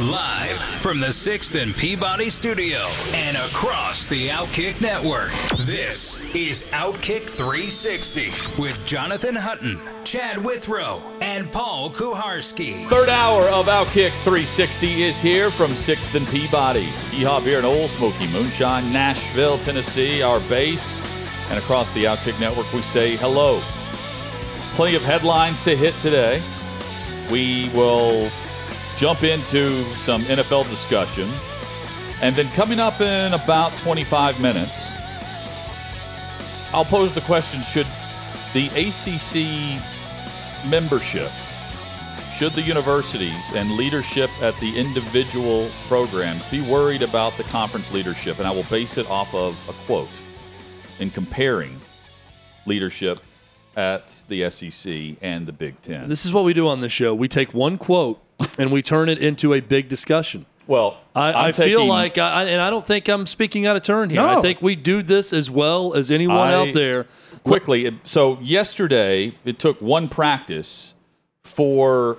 Live from the 6th and Peabody studio and across the Outkick network. This is Outkick 360 with Jonathan Hutton, Chad Withrow, and Paul Kuharsky. Third hour of Outkick 360 is here from 6th and Peabody. Yeehaw Beer and Old Smoky Moonshine, Nashville, Tennessee, our base. And across the Outkick network, we say hello. Plenty of headlines to hit today. We will jump into some NFL discussion. And then coming up in about 25 minutes, I'll pose the question should the ACC membership, should the universities and leadership at the individual programs be worried about the conference leadership? And I will base it off of a quote in comparing leadership at the SEC and the Big Ten. This is what we do on this show. We take one quote and we turn it into a big discussion. Well, I, I'm feel taking- like, I, and I don't think I'm speaking out of turn here. No. I think we do this as well as anyone I- out there. quickly. So yesterday, it took one practice for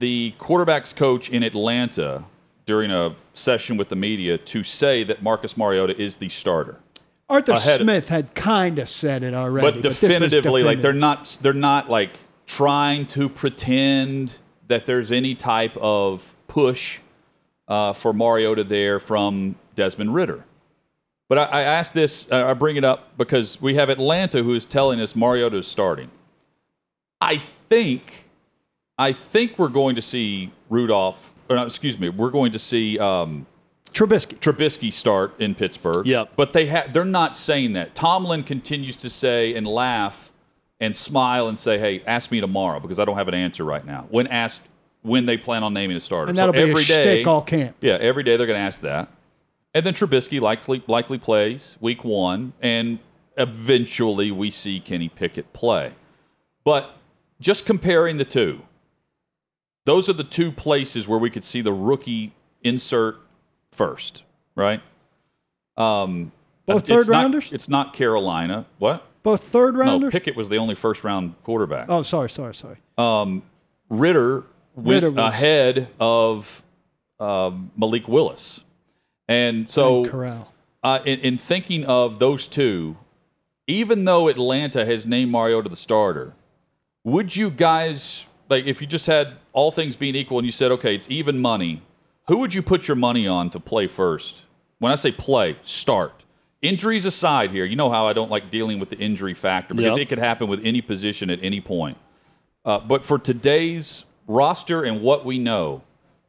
the quarterbacks coach in Atlanta during a session with the media to say that Marcus Mariota is the starter. Arthur ahead- Smith had kind of said it already, but this was definitively, like they're not they're not like trying to pretend that there's any type of push uh, for Mariota there from Desmond Ridder. But I, I ask this, uh, I bring it up because we have Atlanta who is telling us Mariota is starting. I think, I think we're going to see Rudolph. Or not, excuse me, we're going to see um, Trubisky. Trubisky start in Pittsburgh. Yep. But they ha- they're not saying that. Tomlin continues to say and laugh and smile and say, "Hey, ask me tomorrow because I don't have an answer right now." When asked when they plan on naming a starter, And that'll so be a every day, shtick all camp. yeah, every day they're going to ask that. And then Trubisky likely likely plays week one, and eventually we see Kenny Pickett play. But just comparing the two, those are the two places where we could see the rookie insert first, right? Um, Both third not- rounders? It's not Carolina. What? Both third No, rounders? Pickett was the only first round quarterback. oh, sorry, sorry, sorry. Um, Ridder went Ridder was- ahead of um, Malik Willis. And so, Corral. uh, in, in thinking of those two, even though Atlanta has named Mariota the starter, would you guys, like, if you just had all things being equal and you said, okay, it's even money, who would you put your money on to play first? When I say play, start. Injuries aside here, you know how I don't like dealing with the injury factor because Yep. it could happen with any position at any point. Uh, but for today's roster and what we know,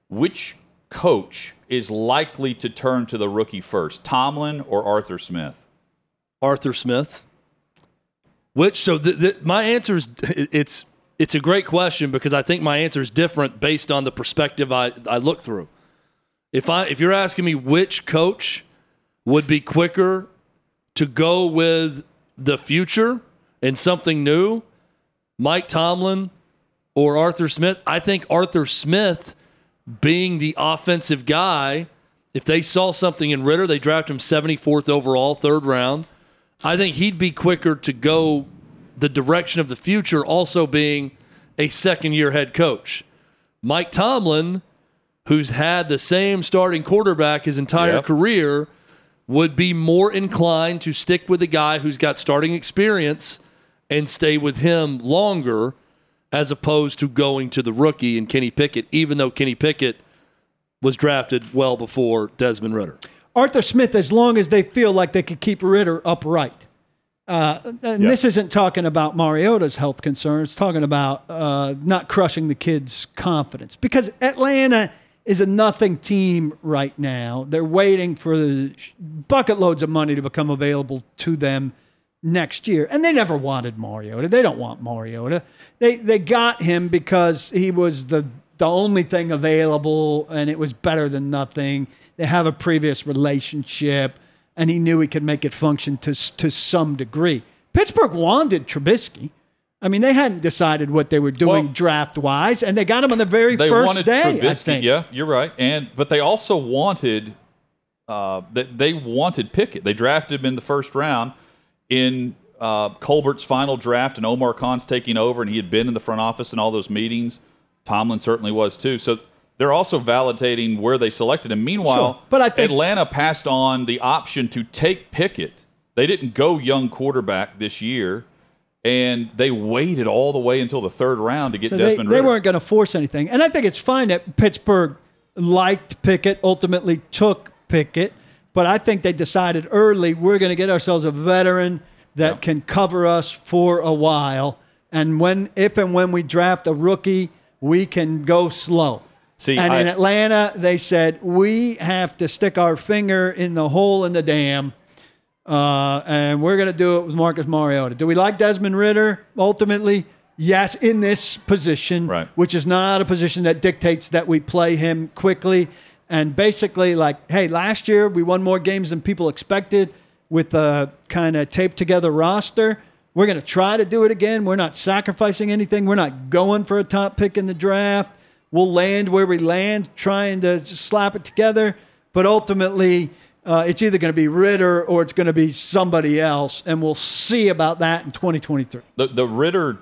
which coach is likely to turn to the rookie first, Tomlin or Arthur Smith? Arthur Smith. Which so the, the, my answer is it's it's a great question because I think my answer is different based on the perspective I, I look through. If I if you're asking me which coach would be quicker to go with the future and something new, Mike Tomlin or Arthur Smith, I think Arthur Smith being the offensive guy, if they saw something in Ridder, they draft him 74th overall, third round. I think he'd be quicker to go the direction of the future, also being a second year head coach. Mike Tomlin, who's had the same starting quarterback his entire Yep. career, would be more inclined to stick with the guy who's got starting experience and stay with him longer as opposed to going to the rookie and Kenny Pickett, even though Kenny Pickett was drafted well before Desmond Ridder. Arthur Smith, as long as they feel like they could keep Ridder upright. Uh, and Yeah. this isn't talking about Mariota's health concerns. It's talking about uh, not crushing the kid's confidence because Atlanta is a nothing team right now. They're waiting for the bucket loads of money to become available to them next year, and they never wanted Mariota. They don't want Mariota. They they got him because he was the the only thing available, and it was better than nothing. They have a previous relationship, and he knew he could make it function to to some degree. Pittsburgh wanted Trubisky. I mean, they hadn't decided what they were doing Well- draft wise, and they got him on the very they first wanted day. I think. Yeah, you're right. And but they also wanted uh, that they wanted Pickett. They drafted him in the first round in uh, Colbert's final draft, and Omar Khan's taking over, and he had been in the front office in all those meetings. Tomlin certainly was too. So they're also validating where they selected him. Meanwhile, Sure. But I think- Atlanta passed on the option to take Pickett. They didn't go young quarterback this year. And they waited all the way until the third round to get So they, Desmond they Ridder. weren't going to force anything. And I think it's fine that Pittsburgh liked Pickett, ultimately took Pickett. But I think they decided early we're going to get ourselves a veteran that Yeah. can cover us for a while. And when, if and when we draft a rookie, we can go slow. See, and in Atlanta, they said we have to stick our finger in the hole in the dam. Uh, and we're going to do it with Marcus Mariota. Do we like Desmond Ridder ultimately? Yes, in this position, Right. which is not a position that dictates that we play him quickly. And basically, like, hey, last year we won more games than people expected with a kind of taped together roster. We're going to try to do it again. We're not sacrificing anything. We're not going for a top pick in the draft. We'll land where we land, trying to slap it together. But ultimately, uh, it's either going to be Ridder or it's going to be somebody else, and we'll see about that in 2023. the the Ridder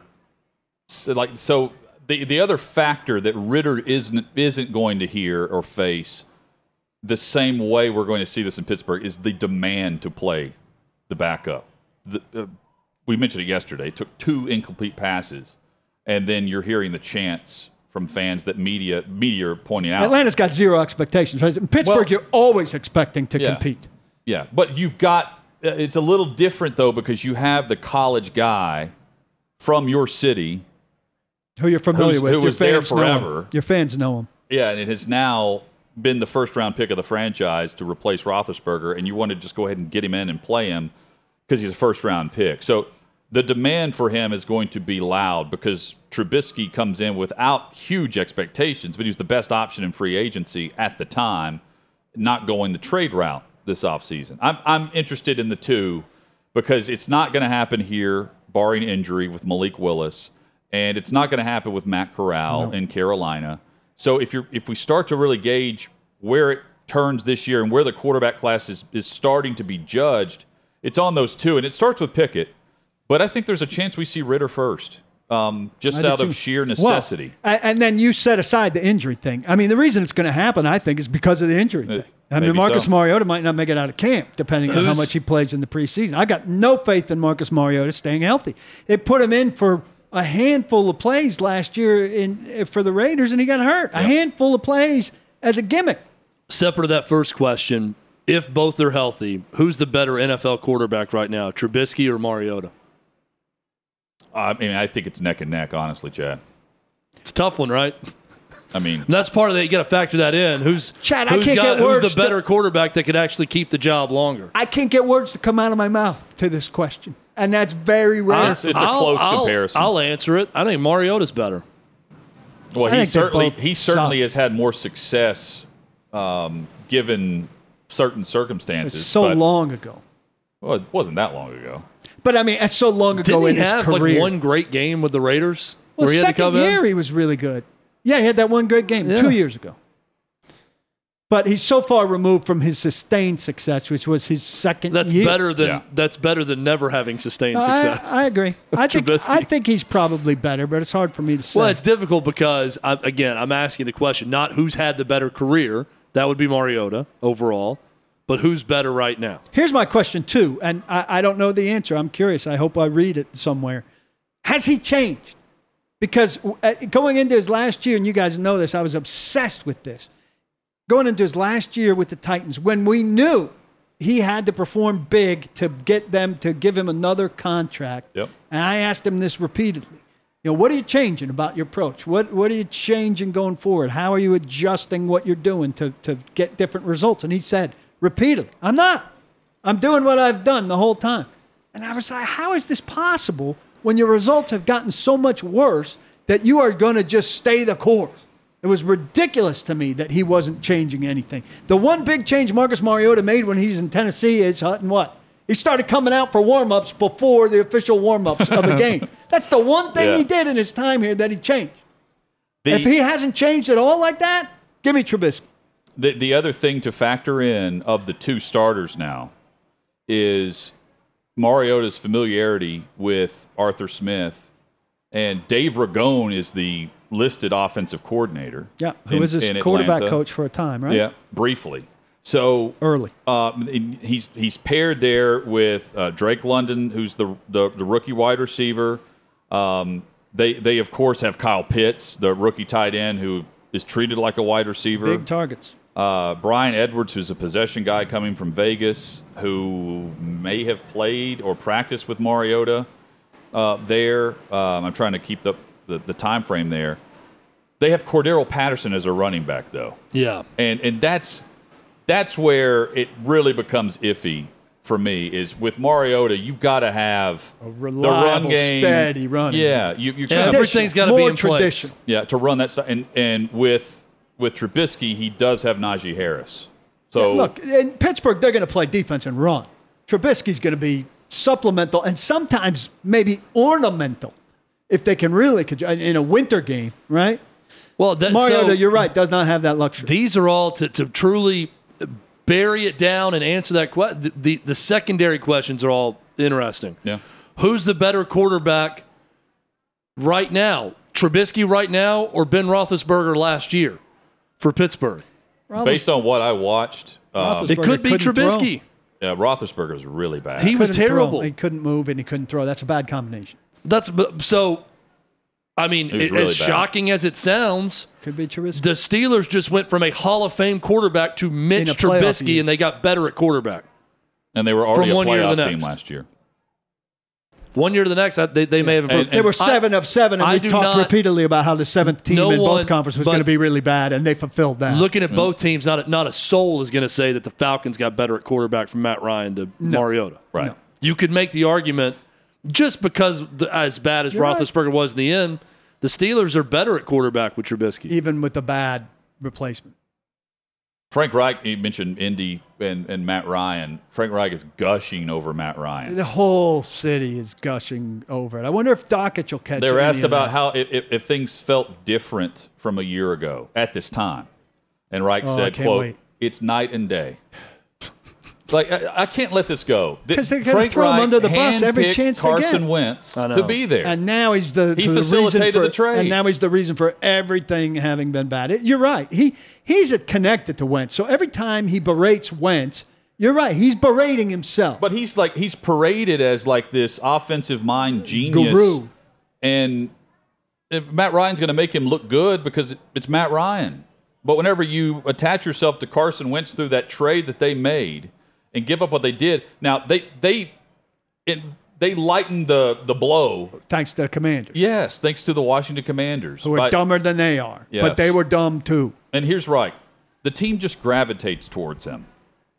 like so the the other factor that Ridder isn't isn't going to hear or face the same way we're going to see this in Pittsburgh is the demand to play the backup. The, uh, we mentioned it yesterday. It took two incomplete passes, and then you're hearing the chants from fans that media media are pointing out. Atlanta's got zero expectations. Right? In Pittsburgh, Well- you're always expecting to Yeah. compete. Yeah, but you've got uh, it's a little different though because you have the college guy from your city Who you're familiar with. who Your was there forever. Your fans know him. Yeah, and it has now been the first round pick of the franchise to replace Roethlisberger, and you want to just go ahead and get him in and play him because he's a first round pick. So the demand for him is going to be loud because Trubisky comes in without huge expectations, but he's the best option in free agency at the time, not going the trade route this offseason. I'm, I'm interested in the two because it's not going to happen here, barring injury, with Malik Willis, and it's not going to happen with Matt Corral in Carolina. So if you're if we start to really gauge where it turns this year and where the quarterback class is, is starting to be judged, it's on those two, and it starts with Pickett. But I think there's a chance we see Ridder first, um, just I out too. of sheer necessity. a- and then you set aside the injury thing. I mean, the reason it's going to happen, I think, is because of the injury thing. I mean, Marcus so. Mariota might not make it out of camp, depending on how much he plays in the preseason. I got no faith in Marcus Mariota staying healthy. They put him in for a handful of plays last year in for the Raiders, and he got hurt. A handful of plays as a gimmick. Separate of that first question, if both are healthy, who's the better NFL quarterback right now, Trubisky or Mariota? I mean, I think it's neck and neck, honestly, Chad. It's a tough one, right? I mean, And that's part of that. You got to factor that in. Who's Chad, I can't got, get who's the better to- quarterback that could actually keep the job longer? I can't get words to come out of my mouth to this question, and that's very rare. It's- it's a close comparison. I'll answer it. I think Mariota's better. Well, I he certainly both he certainly solid. has had more success um, given certain circumstances. it's so but- long ago. Well, it wasn't that long ago. But I mean, it's so long ago Didn't in he his have career. like one great game with the Raiders well, where he had to second come year in? he was really good. Yeah, he had that one great game Yeah. two years ago. But he's so far removed from his sustained success, which was his second That's year. better than Yeah. that's better than never having sustained I, success. I agree. I think, Trubisky. I think he's probably better, but it's hard for me to say. well, it's difficult because I, again, I'm asking the question not who's had the better career. That would be Mariota overall, but who's better right now? Here's my question, too, and I, I don't know the answer. I'm curious. I hope I read it somewhere. Has he changed? Because uh, going into his last year, and you guys know this, I was obsessed with this. Going into his last year with the Titans, when we knew he had to perform big to get them to give him another contract. Yep. And I asked him this repeatedly. You know, what are you changing about your approach? What what are you changing going forward? How are you adjusting what you're doing to, to get different results? And he said repeatedly, I'm not. I'm doing what I've done the whole time. And I was like, how is this possible when your results have gotten so much worse that you are going to just stay the course? It was ridiculous to me that he wasn't changing anything. The one big change Marcus Mariota made when he's in Tennessee is Hutton what? He started coming out for warm-ups before the official warm-ups of the game. That's the one thing Yeah. he did in his time here that he changed. The, if he hasn't changed at all like that, give me Trubisky. The, the other thing to factor in of the two starters now is Mariota's familiarity with Arthur Smith, and Dave Ragone is the listed offensive coordinator. Yeah, who in- was his quarterback Atlanta. coach for a time, right? Yeah, briefly. So Early. and he's he's paired there with uh, Drake London, who's the, the the rookie wide receiver. Um, they they of course have Kyle Pitts, the rookie tight end, who is treated like a wide receiver. Big targets. Uh, Bryan Edwards, who's a possession guy coming from Vegas, who may have played or practiced with Mariota uh, there. Um, I'm trying to keep the, the the time frame there. They have Cordarrelle Patterson as a running back, though Yeah. and and that's that's where it really becomes iffy for me is with Mariota you've got to have the run reliable, game steady running. yeah you, you're Yeah, trying everything's got to be in place. traditional. yeah to run that stuff and and with with Trubisky he does have Najee Harris so Look, in Pittsburgh, they're going to play defense and run. Trubisky's going to be supplemental and sometimes maybe ornamental if they can really control in a winter game, right? Well, that, Mariota, so you're right, does not have that luxury. These are all to, to truly bury it down and answer that question. The, the, the secondary questions are all interesting. yeah Who's the better quarterback right now? Trubisky right now or Ben Roethlisberger last year for Pittsburgh? based on what I watched uh, Roethlisberger It could be couldn't throw. Trubisky. yeah, Roethlisberger is really bad He was Couldn't throw. terrible. He couldn't move and he couldn't throw. That's a bad combination. That's so. I mean, was it- really as bad. shocking as it sounds, Could be Trubisky. the Steelers just went from a Hall of Fame quarterback to Mitch In a playoff Trubisky, year. and they got better at quarterback. and they were already a one year to playoff the team next. last year One year to the next, I- they, they may have improved. they were I- seven of seven, and I we do talked not- repeatedly about how the seventh team No in one- both conferences was going to be really bad, and they fulfilled that. Looking at both teams, not a, not a soul is going to say that the Falcons got better at quarterback from Matt Ryan to Mariota. right No. You could make the argument just because the, as bad as You're right. Roethlisberger was in the end, the Steelers are better at quarterback with Trubisky. even with the bad replacement. Frank Reich you mentioned Indy and, and Matt Ryan Frank Reich is gushing over Matt Ryan The whole city is gushing over it. I wonder if Dakich will catch. They were asked about how if, if, if things felt different from a year ago at this time, and Reich Oh, said, "quote wait. It's night and day." Like I, I can't let this go. 'Cause they're gonna Frank throw him under the bus every handpicked chance they Carson get. Wentz to be there. And now he's the, He the facilitated for, the trade. And now he's the reason for everything having been bad. It- you're right. He he's connected to Wentz. So every time he berates Wentz, you're right. He's berating himself. but he's like he's paraded as like this offensive mind genius, Guru. and Matt Ryan's going to make him look good because it's Matt Ryan. But whenever you attach yourself to Carson Wentz through that trade that they made and give up what they did, now they they it, they lightened the the blow. thanks to the Commanders, Yes, thanks to the Washington Commanders. who are By- dumber than they are, Yes. but they were dumb too. And here's right. The team just gravitates towards him.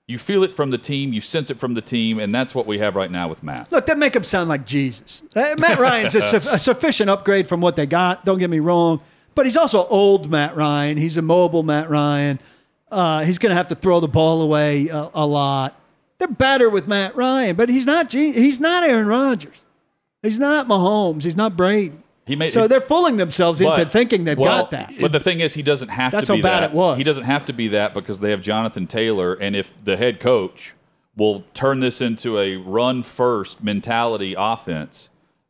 You feel it from the team, you sense it from the team, and that's what we have right now with Matt. Look, that make him sound like Jesus. Uh, Matt Ryan's a, su- a sufficient upgrade from what they got. Don't get me wrong, but he's also old Matt Ryan. He's a mobile Matt Ryan. Uh, he's going to have to throw the ball away a, a lot. They're better with Matt Ryan, but he's not. He's not Aaron Rodgers. He's not Mahomes. He's not Brady. He made So they're fooling themselves into thinking they've well, got that. But the thing is, he doesn't have That's to be how bad that. it was. He doesn't have to be that because they have Jonathan Taylor, and if the head coach will turn this into a run first mentality offense,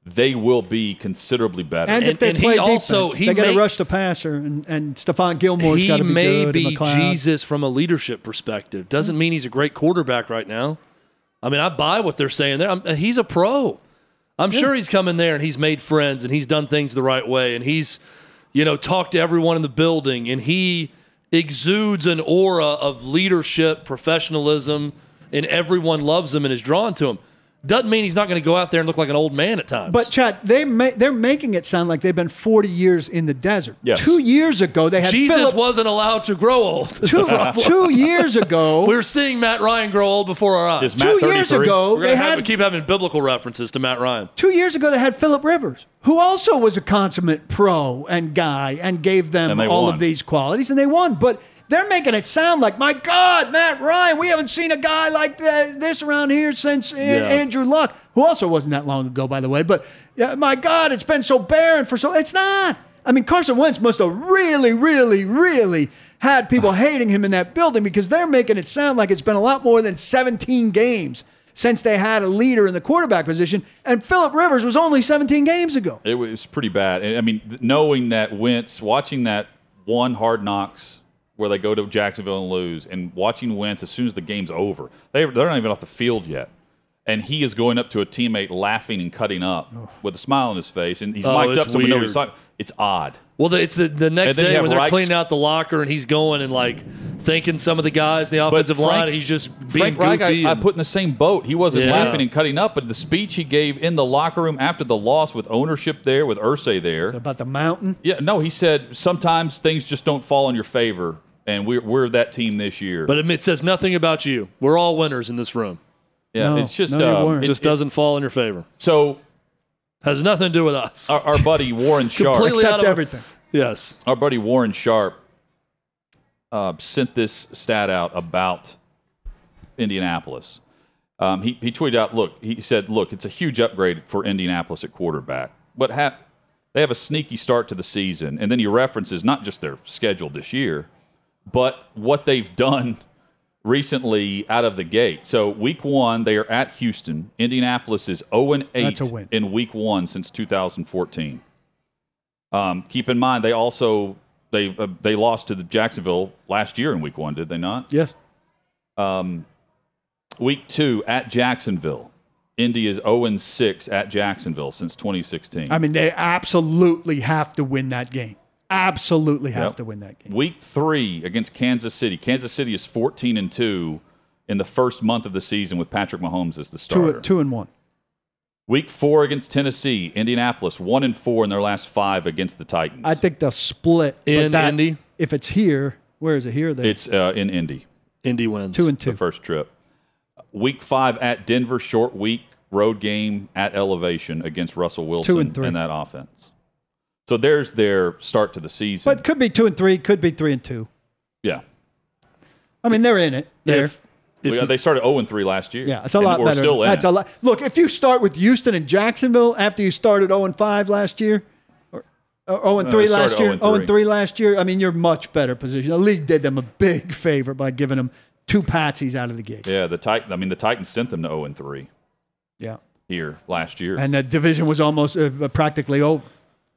they will be considerably better. And, And- if they and he play also- defense, he they got to rush the passer, and, and Stephon Gilmore's got to be may good. be and McLeod. Jesus from a leadership perspective. Doesn't mean he's a great quarterback right now. I mean, I buy what they're saying there. I'm, uh, he's a pro. I'm sure he's come in there and he's made friends and he's done things the right way and he's, you know, talked to everyone in the building and he exudes an aura of leadership, professionalism, and everyone loves him and is drawn to him. Doesn't mean he's not going to go out there and look like an old man at times. But Chad, they ma- they're making it sound like they've been 40 years in the desert. Yes. Two years ago, they had Jesus Philip, wasn't allowed to grow old. two, two years ago. we were seeing Matt Ryan grow old before our eyes. Is Matt two years 33? ago, they going to had keep having biblical references to Matt Ryan. two years ago they had Philip Rivers, who also was a consummate pro and guy, and gave them And all won. of these qualities, and they won. But they're making it sound like, my God, Matt Ryan, we haven't seen a guy like that, this around here since uh, Andrew Luck, who also wasn't that long ago, by the way. But yeah, my God, it's been so barren for so. It's not. I mean, Carson Wentz must have really, really, really had people hating him in that building because they're making it sound like it's been a lot more than 17 games since they had a leader in the quarterback position. And Philip Rivers was only 17 games ago. It was pretty bad. I mean, knowing that Wentz, watching that one hard knocks where they go to Jacksonville and lose, and watching Wentz as soon as the game's over, they, they're not even off the field yet. And he is going up to a teammate laughing and cutting up oh. with a smile on his face, and he's Oh, mic'd it's up so we know weird. he's talking. It's odd. Well, the, it's the, the next And then you day have when they're Reich's- cleaning out the locker and he's going and like thanking some of the guys, in the offensive Frank- line. He's just being Frank Reich, goofy. I, I and- put in the same boat. He wasn't Yeah. laughing and cutting up, but the speech he gave in the locker room after the loss with ownership there, with Irsay there, About the mountain. Yeah, no, he said sometimes things just don't fall in your favor, and we're, we're that team this year. but it says nothing about you. We're all winners in this room. yeah, No, it's just no, you uh, weren't. It it- just doesn't fall in your favor. so. Has nothing to do with us. Our, our buddy Warren Sharp, Completely out Except of everything. Yes. our buddy Warren Sharp, uh, sent this stat out about Indianapolis. Um, he, he tweeted out, look, he said, look, it's a huge upgrade for Indianapolis at quarterback. But ha- they have a sneaky start to the season. And then he references not just their schedule this year, but what they've done recently out of the gate. So week one, they are at Houston. Indianapolis is 0 and 8 That's a win. in week one since 2014. Um, keep in mind, they also they uh, they lost to the Jacksonville last year in week one, did they not? Yes. Week two at Jacksonville. Indy is 0 and 6 at Jacksonville since 2016. I mean, they absolutely have to win that game. Absolutely have Yep. to win that game. Week three against Kansas City. Kansas City is 14 and 2 in the first month of the season with Patrick Mahomes as the starter. Two, two and one. Week four against Tennessee. Indianapolis, 1 and 4 in their last five against the Titans. I think they'll split In that- Indy? If it's here, where is it here? There. it's uh, in Indy, Indy wins. two and the two. first trip. Week five at Denver, short week, road game at elevation against Russell Wilson two and three. that offense. So there's their start to the season. But could be two and three. Could be three and two. yeah. I mean, they're in it. There. If, if Yeah, they started 0 and 3 last year. Yeah, it's a And lot we're better. still in That's it. a lot. Look, if you start with Houston and Jacksonville after you started 0 and 5 last year, or, or 0 and 3 they started last year, 0 and 0 and 3. 3 last year, I mean, you're much better position. The league did them a big favor by giving them two patsies out of the gate. Yeah, the Titan. I mean, the Titans sent them to 0 and 3 Yeah. here last year. And the division was almost uh, practically over.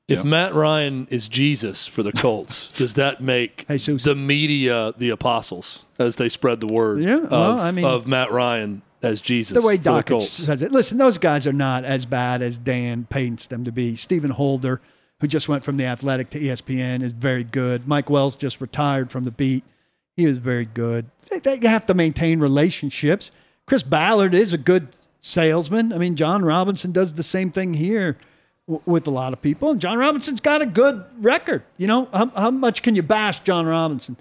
If Matt Ryan is Jesus for the Colts, does that make Jesus. the media the apostles as they spread the word Yeah, of, well, I mean- of Matt Ryan as Jesus? the way Doc says it. Listen, those guys are not as bad as Dan paints them to be. Stephen Holder, who just went from the Athletic to ESPN, is very good. Mike Wells just retired from the beat. He was very good. They, they have to maintain relationships. Chris Ballard is a good salesman. I mean, Jon Robinson does the same thing here with a lot of people. And Jon Robinson's got a good record. You know, how, how much can you bash Jon Robinson?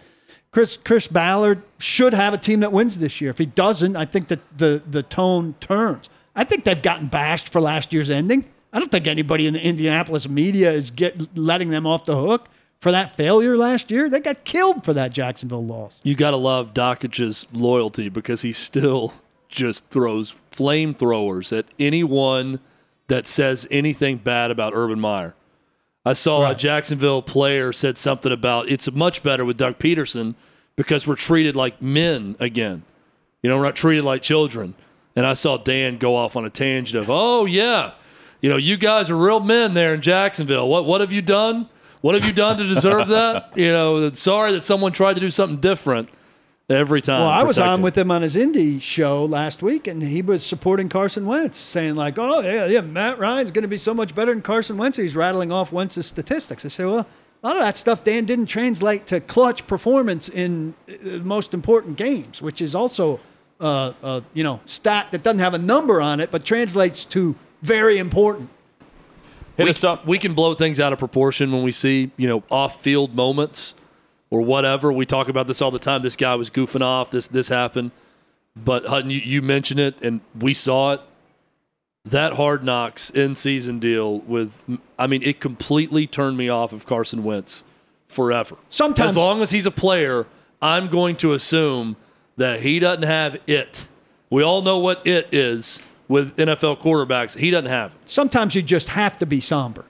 Chris Chris Ballard should have a team that wins this year. If he doesn't, I think that the the tone turns. I think they've gotten bashed for last year's ending. I don't think anybody in the Indianapolis media is get letting them off the hook for that failure last year. They got killed for that Jacksonville loss. you got to love Dakich's loyalty because he still just throws flamethrowers at anyone that says anything bad about Urban Meyer. I saw a Jacksonville player said something about it's much better with Doug Pederson because we're treated like men again. You know, we're not treated like children. And I saw Dan go off on a tangent of, oh, yeah, you know, you guys are real men there in Jacksonville. What, what have you done? What have you done to deserve that? You know, sorry that someone tried to do something different every time. Well, I was Protect on with him on his indie show last week, and he was supporting Carson Wentz, saying like, "Oh yeah, yeah, Matt Ryan's going to be so much better than Carson Wentz." He's rattling off Wentz's statistics. I say, well, a lot of that stuff Dan didn't translate to clutch performance in uh, the most important games, which is also uh, uh, you know, stat that doesn't have a number on it, but translates to very important. Hit we, us up. we can blow things out of proportion when we see, you know, off-field moments or whatever. We talk about this all the time. This guy was goofing off. This this happened. But Hutton, you, you mentioned it, and we saw it. That hard knocks in season deal with, I mean, it completely turned me off of Carson Wentz forever. Sometimes- as long as he's a player, I'm going to assume that he doesn't have it. We all know what it is with NFL quarterbacks. He doesn't have it. Sometimes you just have to be somber.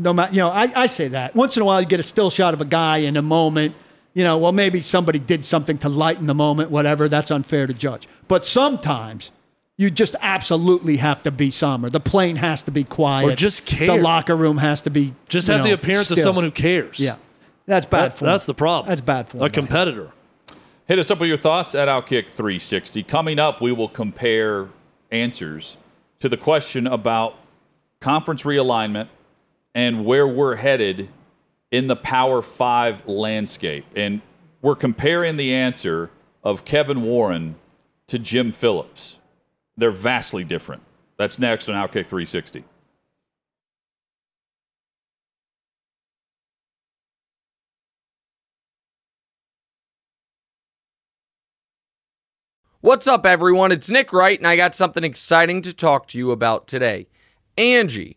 No matter, you know, I, I say that. Once in a while, you get a still shot of a guy in a moment. You know, well, maybe somebody did something to lighten the moment, whatever. That's unfair to judge. But sometimes you just absolutely have to be somber. The plane has to be quiet. Or just care. The locker room has to be. Just you have the know, appearance of someone who cares. Yeah. That's bad That- form. that's the problem. That's bad for A man. competitor. Hit us up with your thoughts at Outkick 360. Coming up, we will compare answers to the question about conference realignment and where we're headed in the Power Five landscape. And we're comparing the answer of Kevin Warren to Jim Phillips. They're vastly different. That's next on Outkick 360. What's up, everyone? It's Nick Wright, and I got something exciting to talk to you about today. Angie,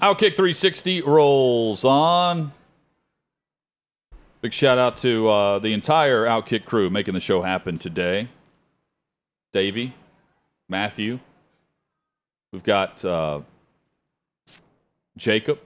Outkick 360 rolls on. Big shout out to uh, the entire Outkick crew making the show happen today. Davey, Matthew. We've got uh, Jacob.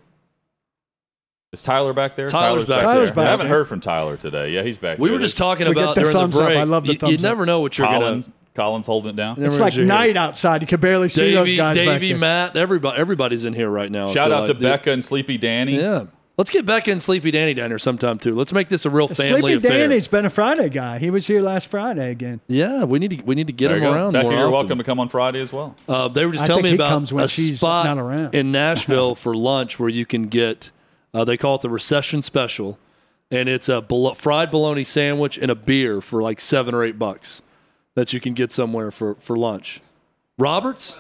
Is Tyler back there? Tyler's back Tyler's there. back I haven't there. heard from Tyler today. Yeah, he's back. We there. were just talking We get about the during the thumbs up. break. I love the you, you thumbs up. never know what you're Collins. going Collins holding it down. It's like what you're night outside. You can barely to. see those Davey, guys back Davey, there. Matt, everybody, everybody's in here right now. I Shout feel out to like. Becca and Sleepy Danny. Yeah. Let's get Becca and Sleepy Danny down here sometime too. Let's make this a real family Sleepy affair. Danny's been a Friday guy. He was here last Friday again. Yeah, we need to we need to get There him go. around Becca, more you're often. welcome to come on Friday as well. Uh, they were just I telling think me he about comes when a she's spot not around. in Nashville for lunch where you can get. Uh, they call it the recession special, and it's a bolo- fried bologna sandwich and a beer for like seven or eight bucks that you can get somewhere for for lunch. Roberts.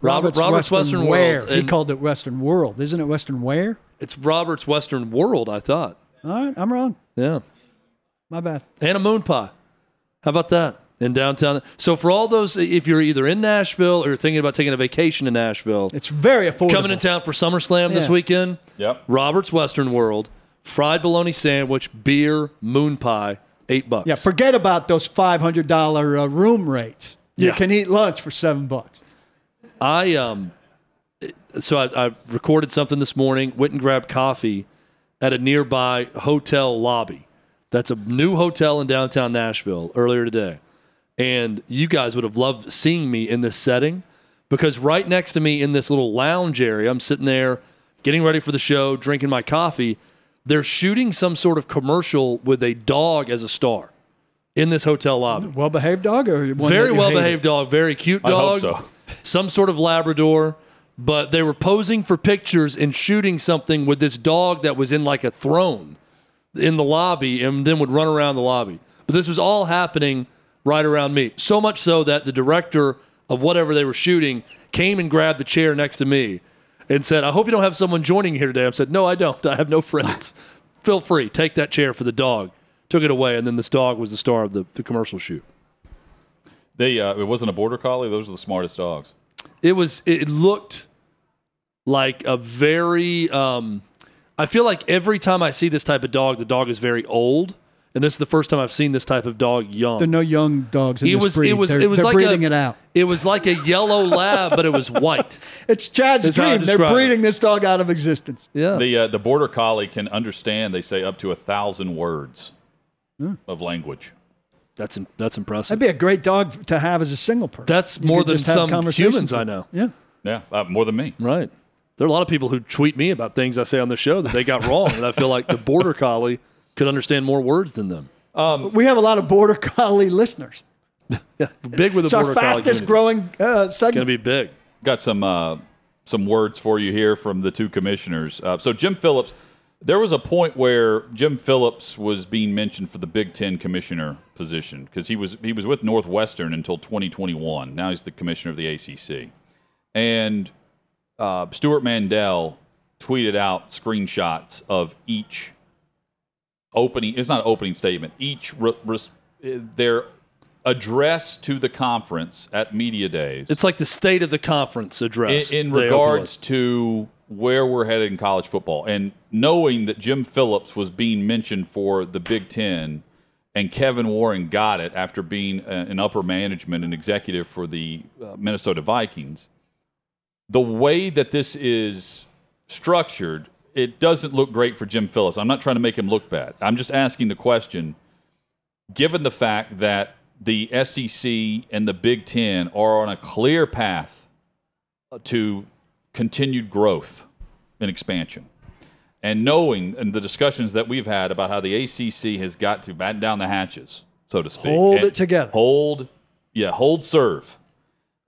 Robert, Robert's Western, Wear. World. He called it Western World. Isn't it Western Wear? it's Robert's Western World. I thought. All right, I'm wrong. Yeah. My bad. and a moon pie. How about that in downtown? So for all those, if you're either in Nashville or you're thinking about taking a vacation in Nashville, It's very affordable. coming in town for SummerSlam this weekend, Yep. Robert's Western World, fried bologna sandwich, beer, moon pie, eight bucks. Yeah, forget about those five hundred dollar uh, room rates. You Yeah. can eat lunch for seven bucks. I um, so I, I recorded something this morning. Went and grabbed coffee at a nearby hotel lobby. That's a new hotel in downtown Nashville earlier today, and you guys would have loved seeing me in this setting because right next to me in this little lounge area, I'm sitting there getting ready for the show, drinking my coffee. They're shooting some sort of commercial with a dog as a star. in this hotel lobby. Well behaved dog or one very well behaved dog, very cute I hope dog. so. Some sort of Labrador, but they were posing for pictures and shooting something with this dog that was in like a throne in the lobby and then would run around the lobby. But this was all happening right around me. So much so that the director of whatever they were shooting came and grabbed the chair next to me and said, I hope you don't have someone joining you here today. I said, No, I don't. I have no friends. Feel free. Take that chair for the dog. Took it away, and then this dog was the star of the, the commercial shoot. They uh, it wasn't a border collie. Those are the smartest dogs. it was it looked like a very um i feel like every time i see this type of dog the dog is very old and this is the first time i've seen this type of dog young There are no young dogs in it this was breed. it was they're, it was they're like breeding a, it out. it was like a yellow lab but it was white It's Chad's That's dream. They're describe it. breeding this dog out of existence. yeah The uh, the border collie can understand. They say up to a thousand words of language. that's that's impressive That'd be a great dog to have as a single person. that's You more than some conversations humans i know Yeah. Yeah, uh, more than me. right there are a lot of people who tweet me about things i say on the show that they got wrong and i feel like the border collie could understand more words than them We have a lot of border collie listeners. yeah big with the It's our border collie fastest growing uh, it's going to be big Got some uh, some words for you here from the two commissioners. Uh, so Jim Phillips, there was a point where Jim Phillips was being mentioned for the Big Ten commissioner position because he was he was with Northwestern until 2021. Now he's the commissioner of the ACC, and uh, Stewart Mandel tweeted out screenshots of each opening. It's not an opening statement. Each re- res- their address to the conference at media days It's like the state of the conference address. in, in regards to where we're headed in college football and knowing that Jim Phillips was being mentioned for the Big Ten and Kevin Warren got it after being an upper management and executive for the uh, Minnesota Vikings, the way that this is structured, it doesn't look great for Jim Phillips. I'm not trying to make him look bad. I'm just asking the question given the fact that the SEC and the Big Ten are on a clear path to continued growth and expansion. And knowing and the discussions that we've had about how the ACC has got to batten down the hatches, so to speak, Hold it together. hold, yeah, hold serve.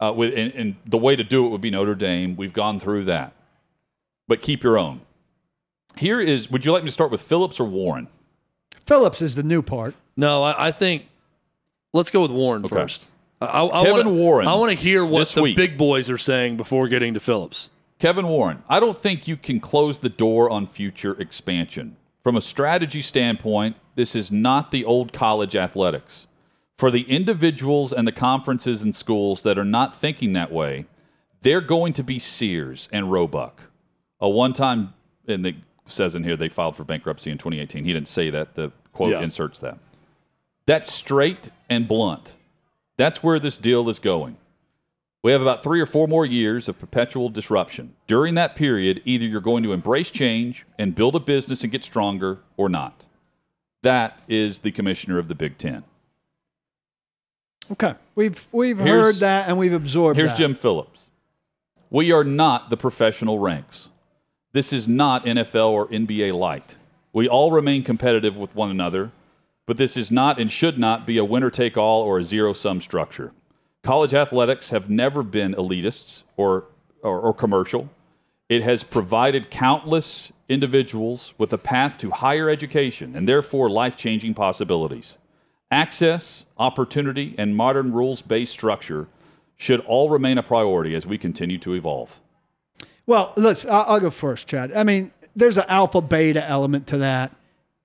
Uh, with and, and the way to do it would be Notre Dame. We've gone through that, but keep your own. Here is. Would you like me to start with Phillips or Warren? Phillips is the new part. No, I, I think let's go with Warren Okay. first. I, I, I Kevin wanna, Warren I want to hear what this the week. big boys are saying before getting to Phillips. Kevin Warren, I don't think you can close the door on future expansion. From a strategy standpoint, this is not the old college athletics. For the individuals and the conferences and schools that are not thinking that way, they're going to be Sears and Roebuck. A one time, and it says in here they filed for bankruptcy in 2018. He didn't say that. The quote Yeah. inserts that. That's straight and blunt. That's where this deal is going. We have about three or four more years of perpetual disruption. During that period, either you're going to embrace change and build a business and get stronger or not. That is the commissioner of the Big Ten. Okay. We've we've Here's- heard that and we've absorbed Here's that. Jim Phillips. We are not the professional ranks. This is not NFL or NBA light. We all remain competitive with one another, but this is not and should not be a winner take all or a zero sum structure. College athletics have never been elitists or, or, or commercial. It has provided countless individuals with a path to higher education and therefore life changing possibilities. Access, opportunity, and modern rules based structure should all remain a priority as we continue to evolve. Well, let's. I'll, I'll go first, Chad. I mean, there's an alpha beta element to that,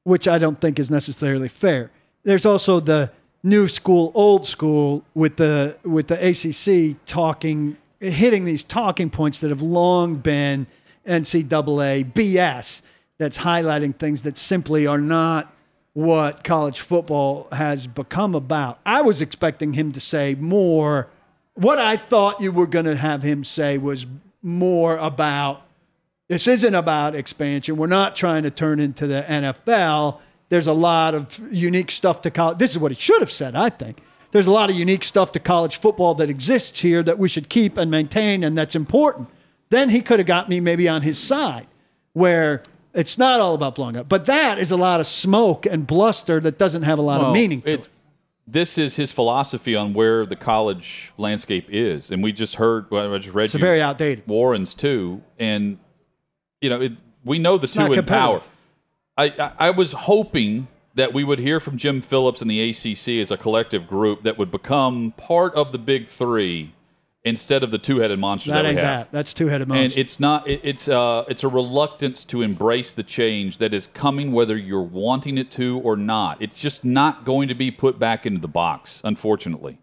which I don't think is necessarily fair. There's also the new school, old school with the with the ACC talking, hitting these talking points that have long been NCAA BS. That's highlighting things that simply are not what college football has become about. I was expecting him to say more. What I thought you were going to have him say was more about this isn't about expansion. We're not trying to turn into the NFL. There's a lot of unique stuff to college. This is what it should have said, I think. There's a lot of unique stuff to college football that exists here that we should keep and maintain, and that's important. Then he could have got me maybe on his side, where it's not all about blowing up. But that is a lot of smoke and bluster that doesn't have a lot of meaning to it- it. This is his philosophy on where the college landscape is, and we just heard. Well, I just read It's you very outdated. Warren's too, and you know it, we know the two not in power. I, I I was hoping that we would hear from Jim Phillips and the ACC as a collective group that would become part of the Big Three instead of the two-headed monster that, That we have. that. That's two-headed monster. And it's not. It, it's uh, it's a reluctance to embrace the change that is coming, whether you're wanting it to or not. It's just not going to be put back into the box, unfortunately.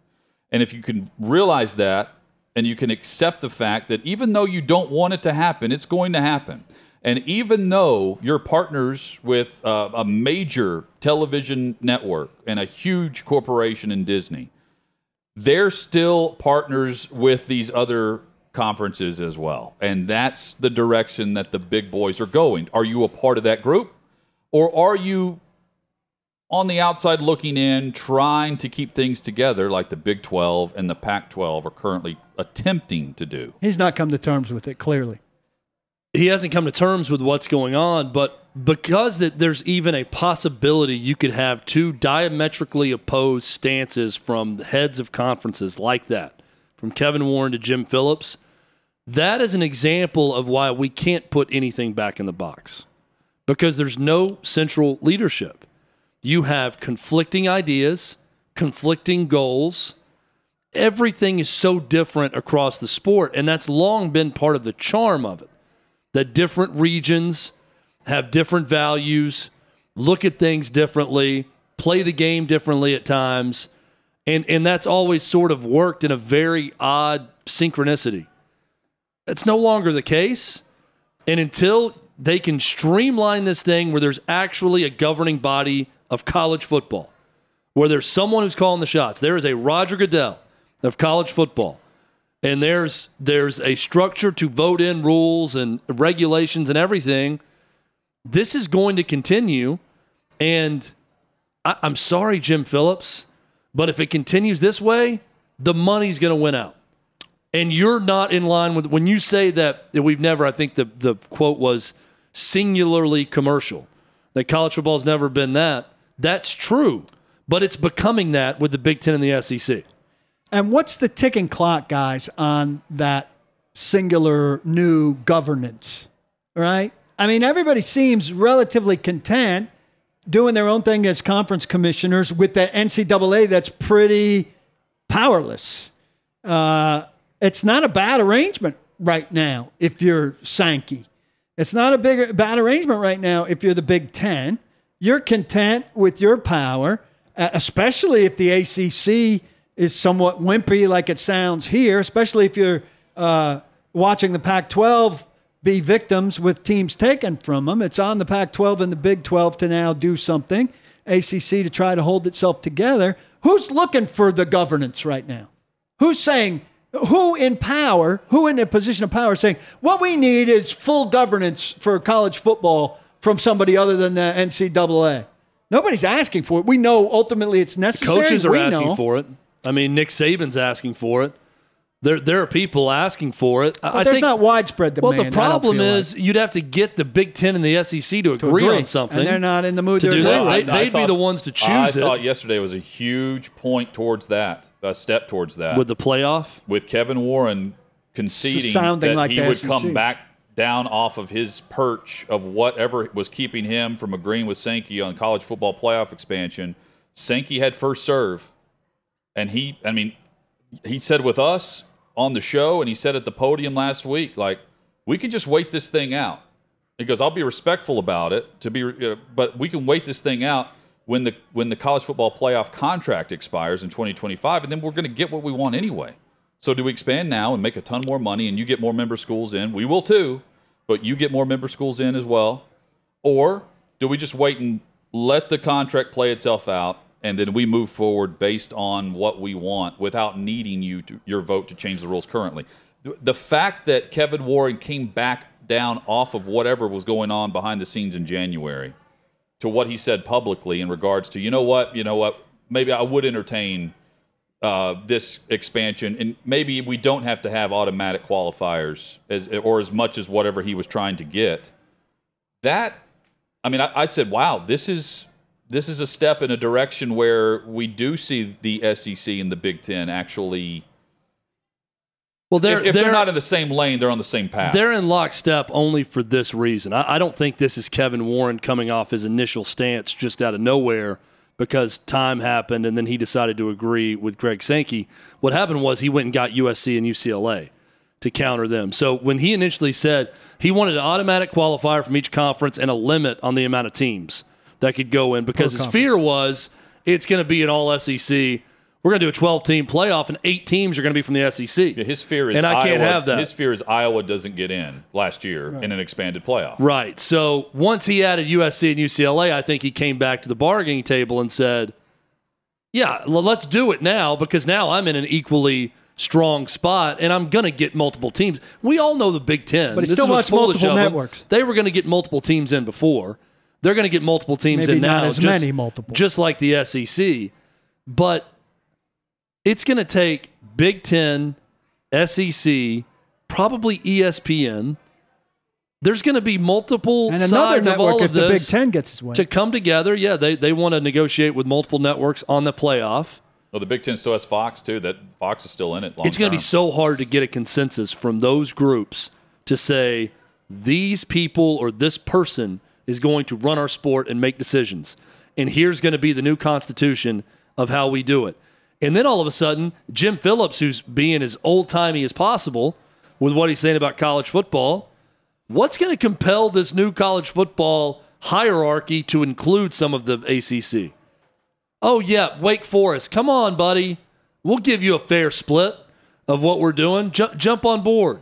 And if you can realize that, and you can accept the fact that even though you don't want it to happen, it's going to happen. And even though you're partners with uh, a major television network and a huge corporation in Disney, they're still partners with these other conferences as well. And that's the direction that the big boys are going. Are you a part of that group? Or are you on the outside looking in, trying to keep things together like the Big 12 and the Pac 12 are currently attempting to do? He's not come to terms with it, clearly. he hasn't come to terms with what's going on, but because that there's even a possibility you could have two diametrically opposed stances from the heads of conferences like that, from Kevin Warren to Jim Phillips, that is an example of why we can't put anything back in the box. Because there's no central leadership. You have conflicting ideas, conflicting goals, everything is so different across the sport and that's long been part of the charm of it that different regions have different values look at things differently play the game differently at times and and that's always sort of worked in a very odd synchronicity that's no longer the case and until they can streamline this thing where there's actually a governing body of college football where there's someone who's calling the shots. There is a Roger Goodell of college football. And there's there's a structure to vote in rules and regulations and everything. This is going to continue. And I, I'm sorry, Jim Phillips, but if it continues this way, the money's going to win out. And you're not in line with when you say that, that we've never, I think the, the quote was singularly commercial, that college football's never been that. That's true, but it's becoming that with the Big Ten and the SEC. And what's the ticking clock, guys, on that singular new governance? Right? I mean, everybody seems relatively content doing their own thing as conference commissioners with the NCAA that's pretty powerless. Uh, it's not a bad arrangement right now if you're Sankey. It's not a big bad arrangement right now if you're the Big Ten. You're content with your power, uh, especially if the ACC is somewhat wimpy, like it sounds here. Especially if you're uh, watching the Pac-12 be victims with teams taken from them. It's on the Pac-12 and the Big 12 to now do something. ACC to try to hold itself together. Who's looking for the governance right now? Who's saying, who in power, who in a position of power is saying, what we need is full governance for college football from somebody other than the NCAA? Nobody's asking for it. We know ultimately it's necessary. Coaches are We asking know. for it. I mean, Nick Saban's asking for it. There, there are people asking for it. I But there's think, not widespread demand. Well, the problem feel like, is you'd have to get the Big Ten and the SEC to, to agree, on something. and they're not in the mood to to do that. with They, they'd be the ones to I choose it. thought yesterday was a huge point towards that, a step towards that. with the playoff. with Kevin Warren conceding Sounding that like he would SEC. come back down off of his perch of whatever was keeping him from agreeing with Sankey on college football playoff expansion. Sankey had first serve, and he, I mean, he said with us on the show, and he said at the podium last week, like we can just wait this thing out. He goes, I'll be respectful about it, to be, uh, but we can wait this thing out when the when the college football playoff contract expires in 2025, and then we're going to get what we want anyway. So do we expand now and make a ton more money, and you get more member schools in? We will too, but you get more member schools in as well. Or do we just wait and let the contract play itself out, and then we move forward based on what we want without needing you to, your vote to change the rules currently? The- fact that Kevin Warren came back down off of whatever was going on behind the scenes in January to what he said publicly in regards to, you know what, you know what, maybe I would entertain uh, this expansion, and maybe we don't have to have automatic qualifiers as or as much as whatever he was trying to get. That, I mean, I, I said, wow, this is this is a step in a direction where we do see the SEC and the Big Ten actually. Well, they're if, if they're, not in the same lane, they're on the same path. They're in lockstep only for this reason. I, I don't think this is Kevin Warren coming off his initial stance just out of nowhere because time happened and then he decided to agree with Greg Sankey. What happened was he went and got USC and UCLA to counter them. So when he initially said he wanted an automatic qualifier from each conference and a limit on the amount of teams that could go in because his fear was it's going to be an all SEC we're going to do a 12 team playoff and eight teams are going to be from the SEC. Yeah, his fear is and I Iowa, can't have that. His fear is Iowa doesn't get in last year right. in an expanded playoff. Right. So once he added USC and UCLA, I think he came back to the bargaining table and said, "Yeah, well, let's do it now because now I'm in an equally." strong spot, and I'm going to get multiple teams. We all know the Big Ten, but he still wants multiple networks. They were going to get multiple teams in before. They're going to get multiple teams Maybe in now. as just, many multiple, just like the SEC. But it's going to take Big Ten, SEC, probably ESPN. There's going to be multiple and another sides network of all if of the this Big Ten gets its way to come together. Yeah, they they want to negotiate with multiple networks on the playoff. Well, the Big Ten still has Fox too. That Fox is still in it. it's going to be so hard to get a consensus from those groups to say these people or this person is going to run our sport and make decisions. And here's going to be the new constitution of how we do it. And then all of a sudden, Jim Phillips, who's being as old timey as possible with what he's saying about college football, what's going to compel this new college football hierarchy to include some of the ACC? Oh, yeah, Wake Forest. Come on, buddy. We'll give you a fair split of what we're doing. Jump, jump on board.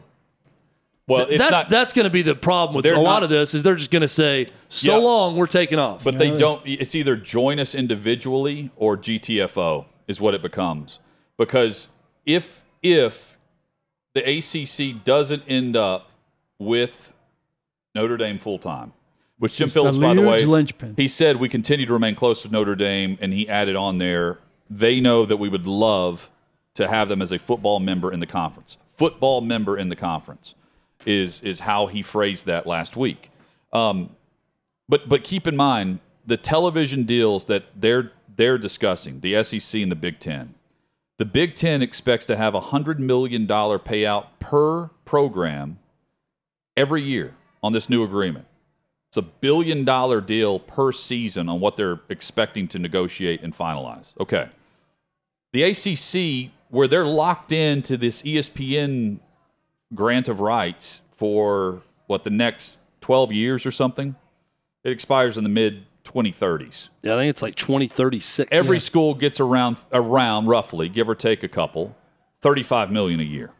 Well, that's not, that's going to be the problem with a lot of this is they're just going to say, "So yeah, long, we're taking off." But they don't. It's either join us individually or GTFO is what it becomes. Because if if the ACC doesn't end up with Notre Dame full time, which Jim Phillips, by the way, linchpin. he said we continue to remain close to Notre Dame, and he added on there, they know that we would love to have them as a football member in the conference. Football member in the conference is is how he phrased that last week. Um, but but keep in mind the television deals that they're they're discussing, the SEC and the Big Ten. The Big Ten expects to have a $100 million payout per program every year on this new agreement. It's a billion dollar deal per season on what they're expecting to negotiate and finalize. Okay. The ACC, where they're locked into this ESPN grant of rights for what, the next 12 years or something, it expires in the mid 2030s. Yeah, I think it's like 2036. Every yeah. school gets around around roughly, give or take a couple, 35 million a year.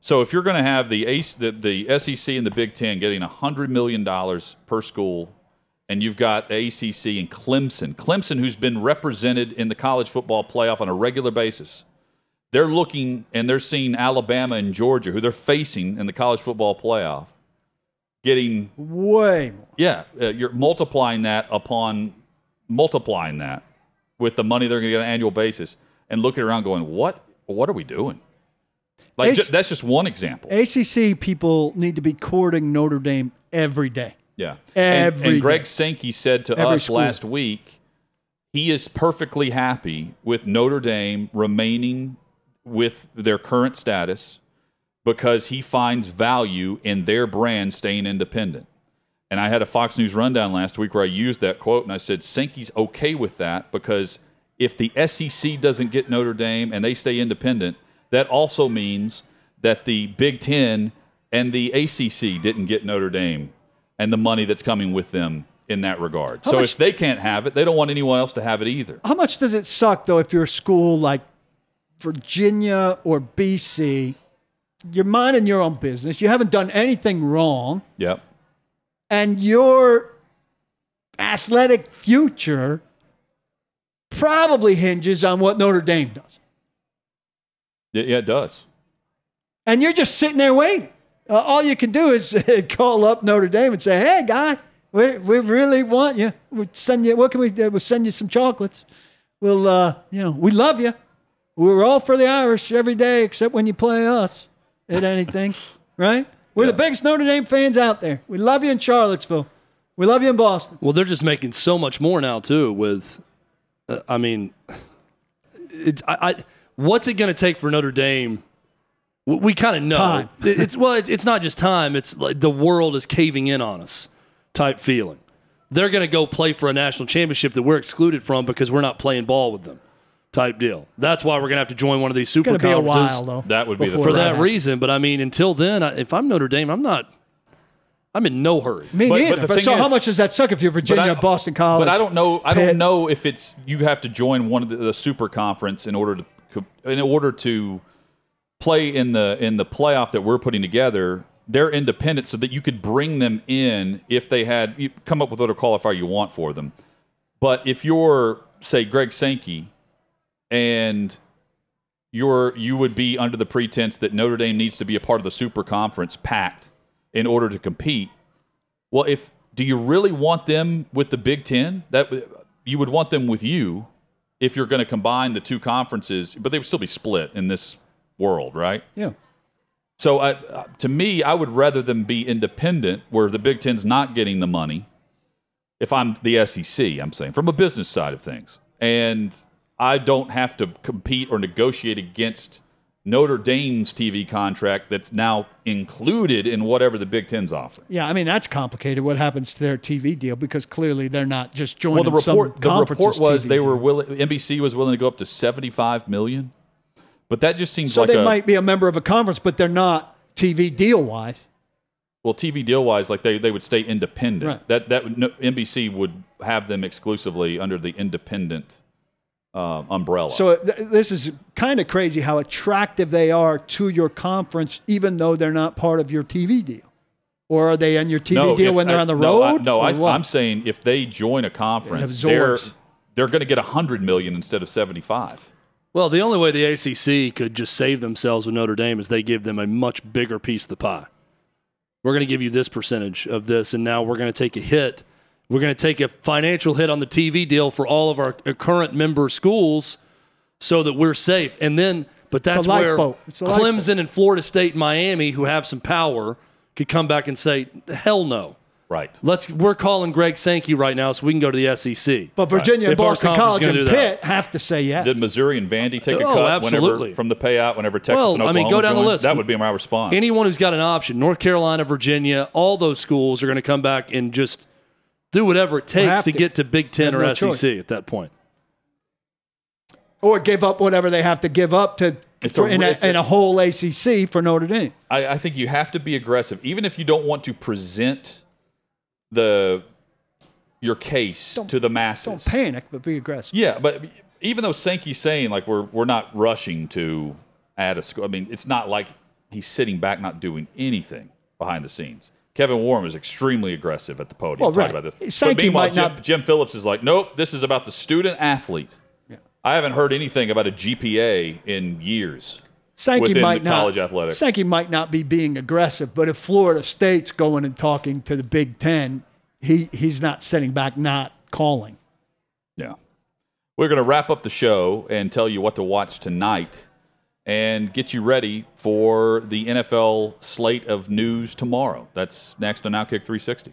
So if you're going to have the, ACE, the the SEC and the Big Ten getting 100 million dollars per school, and you've got the ACC and Clemson, Clemson who's been represented in the college football playoff on a regular basis, they're looking and they're seeing Alabama and Georgia, who they're facing in the college football playoff, getting way more. Yeah, uh, you're multiplying that upon multiplying that with the money they're going to get on an annual basis, and looking around going, "What? What are we doing?" Like H- ju- that's just one example. ACC people need to be courting Notre Dame every day. Yeah, every and, and Greg. Sankey said to every us school. last week, he is perfectly happy with Notre Dame remaining with their current status because he finds value in their brand staying independent. And I had a Fox News rundown last week where I used that quote and I said, Sankey's okay with that because if the SEC doesn't get Notre Dame and they stay independent, that also means that the Big Ten and the ACC didn't get Notre Dame and the money that's coming with them in that regard. How so much, if they can't have it, they don't want anyone else to have it either. How much does it suck, though, if you're a school like Virginia or BC you're minding your own business. You haven't done anything wrong. Yep. And your athletic future probably hinges on what Notre Dame does. Yeah, it does. And you're just sitting there waiting. Uh, all you can do is call up Notre Dame and say, "Hey, guy, we, we really want you. We'll send you. What can we do? We'll send you some chocolates. We'll, uh, you know, we love you. We're all for the Irish every day, except when you play us." at anything, right? We're yeah. the biggest Notre Dame fans out there. We love you in Charlottesville. We love you in Boston. Well, they're just making so much more now too. With, uh, I mean, it's I, I what's it going to take for Notre Dame? We, we kind of know. It- it's well, it's, it's not just time. It's like the world is caving in on us, type feeling. They're going to go play for a national championship that we're excluded from because we're not playing ball with them, type deal. That's why we're going to have to join one of these super It's going to a conferences while, though. That would be the for Right. that happens. reason. But I mean, until then, I, if I'm Notre Dame, I'm not. I'm in no hurry. Me But- but neither. the But, thing so how much does that suck if you're Virginia, I- Boston College? But I don't know. I Pitt? don't know if it's you have to join one of the, the super conference in order to in order to play in the in the playoff that we're putting together. They're independent, so that you could bring them in if they had you come up with whatever qualifier you want for them. But if you're say Greg Sankey and you're you would be under the pretense that Notre Dame needs to be a part of the super conference pact in order to compete. Well, if do you really want them with the Big Ten? That you would want them with you if you're going to combine the two conferences, but they would still be split in this world, right? Yeah. So I, uh, to me, I would rather them be independent, where the Big Ten's not getting the money. If I'm the SEC, I'm saying from a business side of things, and I don't have to compete or negotiate against Notre Dame's TV contract that's now included in whatever the Big Ten's offering. Yeah, I mean that's complicated. What happens to their TV deal? Because clearly they're not just joining. Well, the some report the report was TV they were willing. NBC was willing to go up to seventy five million, but that just seems So like they a might be a member of a conference, but they're not TV deal wise. well TV deal wise, like they, they would stay independent. Right. That that would, no, NBC would have them exclusively under the independent uh, umbrella. So th- this is kind of crazy how attractive they are to your conference, even though they're not part of your TV deal. Or are they in your TV no, deal if- when they're on the no, I- road? No, I, what? I'm saying if they join a conference, they're they're going to get hundred million instead of seventy five. Well, the only way the ACC could just save themselves with Notre Dame is they give them a much bigger piece of the pie. We're going to give you this percentage of this, and now we're going to take a hit. We're going to take a financial hit on the TV deal for all of our uh, current member schools so that we're safe. And then, but that's where lifeboat. It's a Clemson lifeboat. and Florida State and Miami, who have some power, could come back and say, hell no. Right. Let's. We're calling Greg Sankey right now so we can go to the SEC. but Virginia and Boston College and do that. Pitt have to say yes. Did Missouri and Vandy take a Oh, cut absolutely. whenever from the payout whenever Texas Well, and I Oklahoma mean, go down the list. That would be my response. anyone who's got an option, North Carolina, Virginia, all those schools are going to come back and just do whatever it takes to, to. get to Big Ten or no SEC choice. at that point. or give up whatever they have to give up to It's for, a- in, a, it's a- in a whole ACC for Notre Dame. I, I think you have to be aggressive, even if you don't want to present the your case to the masses. Don't panic, but be aggressive. Yeah, but even though Sankey's saying like we're we're not rushing to add a school, I mean it's not like he's sitting back not doing anything behind the scenes. Kevin Warren is extremely aggressive at the podium Well, talking right. about this. Sankey but meanwhile, might Jim, not- Jim Phillips is like, nope, this is about the student athlete. Yeah. I haven't heard anything about a GPA in years. Sankey might not. college athletics. Sankey might not be being aggressive, but if Florida State's going and talking to the Big Ten, he he's not sitting back, not calling. Yeah. We're going to wrap up the show and tell you what to watch tonight and get you ready for the NFL slate of news tomorrow. That's next on Outkick 360.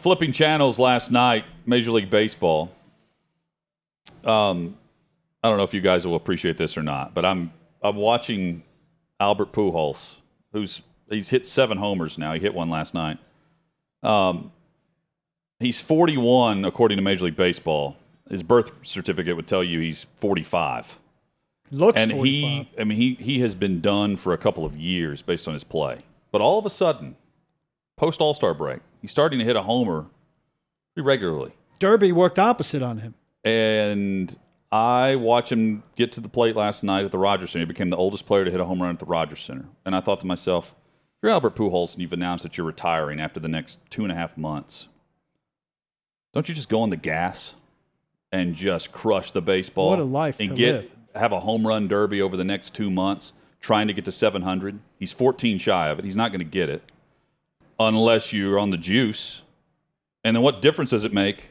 Flipping channels last night, Major League Baseball. Um, I don't know if you guys will appreciate this or not, but I'm I'm watching Albert Pujols, who's he's hit seven homers now. He hit one last night. Um, he's 41 according to Major League Baseball. His birth certificate would tell you he's 45. Looks and 45. he i mean he he has been done for a couple of years based on his play But all of a sudden, post All Star break, he's starting to hit a homer pretty regularly. Derby worked opposite on him. And I watched him get to the plate last night at the Rogers Center. He became the oldest player to hit a home run at the Rogers Center. And I thought to myself, you're Albert Pujols and you've announced that you're retiring after the next two and a half months, don't you just go on the gas and just crush the baseball? What a life and to get live. have a home run derby over the next two months, trying to get to 700. He's 14 shy of it. He's not going to get it unless you're on the juice. And then what difference does it make?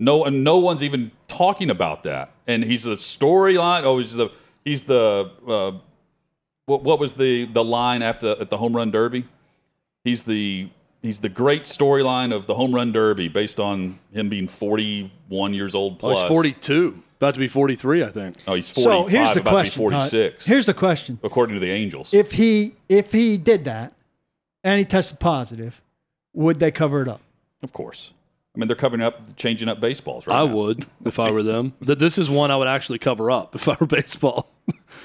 No, and no one's even talking about that. And he's the storyline. Oh, he's the he's the uh, what, what was the the line after at the home run derby? He's the he's the great storyline of the home run derby based on him being 41 years old Oh, plus. he's 42, about to be 43, I think. Oh, he's 45, so here's the about question. to be Todd. 46, Here's the question: according to the Angels. If he if he did that and he tested positive, would they cover it up? of course. I mean, they're covering up, changing up baseballs right I now. would if I were them. Th- This is one I would actually cover up if I were baseball.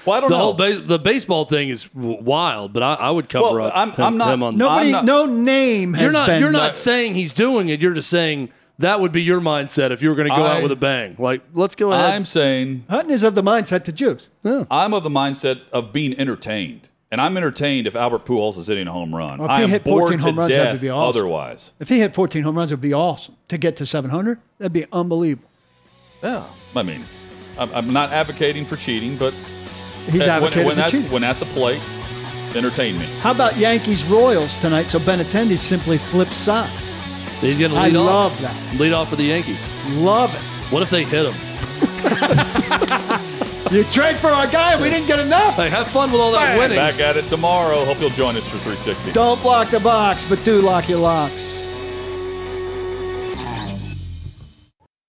Well, I don't The know. whole base, the baseball thing is wild, but I, I would cover Well, up. I'm- him, I'm not- him on Nobody, not- no name has You're not. been. You're not saying he's doing it. You're just saying that would be your mindset if you were going to go I- out with a bang. Like, let's go ahead. I'm saying Hutton is of the mindset to juice. I'm of the mindset of being entertained. And I'm entertained if Albert Pujols is hitting a home run. Well, if I he am hit bored 14 to home runs, that would death be awesome. otherwise. If he hit 14 home runs, it would be awesome to get to 700. That'd be unbelievable. Yeah. I mean, I'm, I'm not advocating for cheating, but He's advocating when, for at, cheating. when at the plate, entertain me. How about Yankees Royals tonight? So Benintendi simply flips sides. he's going to I lead off. love that. Lead off for the Yankees. Love it. What if they hit him? You trade for our guy, we didn't get enough. Hey, have fun with all that winning. Back at it tomorrow. Hope you'll join us for 360. Don't block the box, but do lock your locks.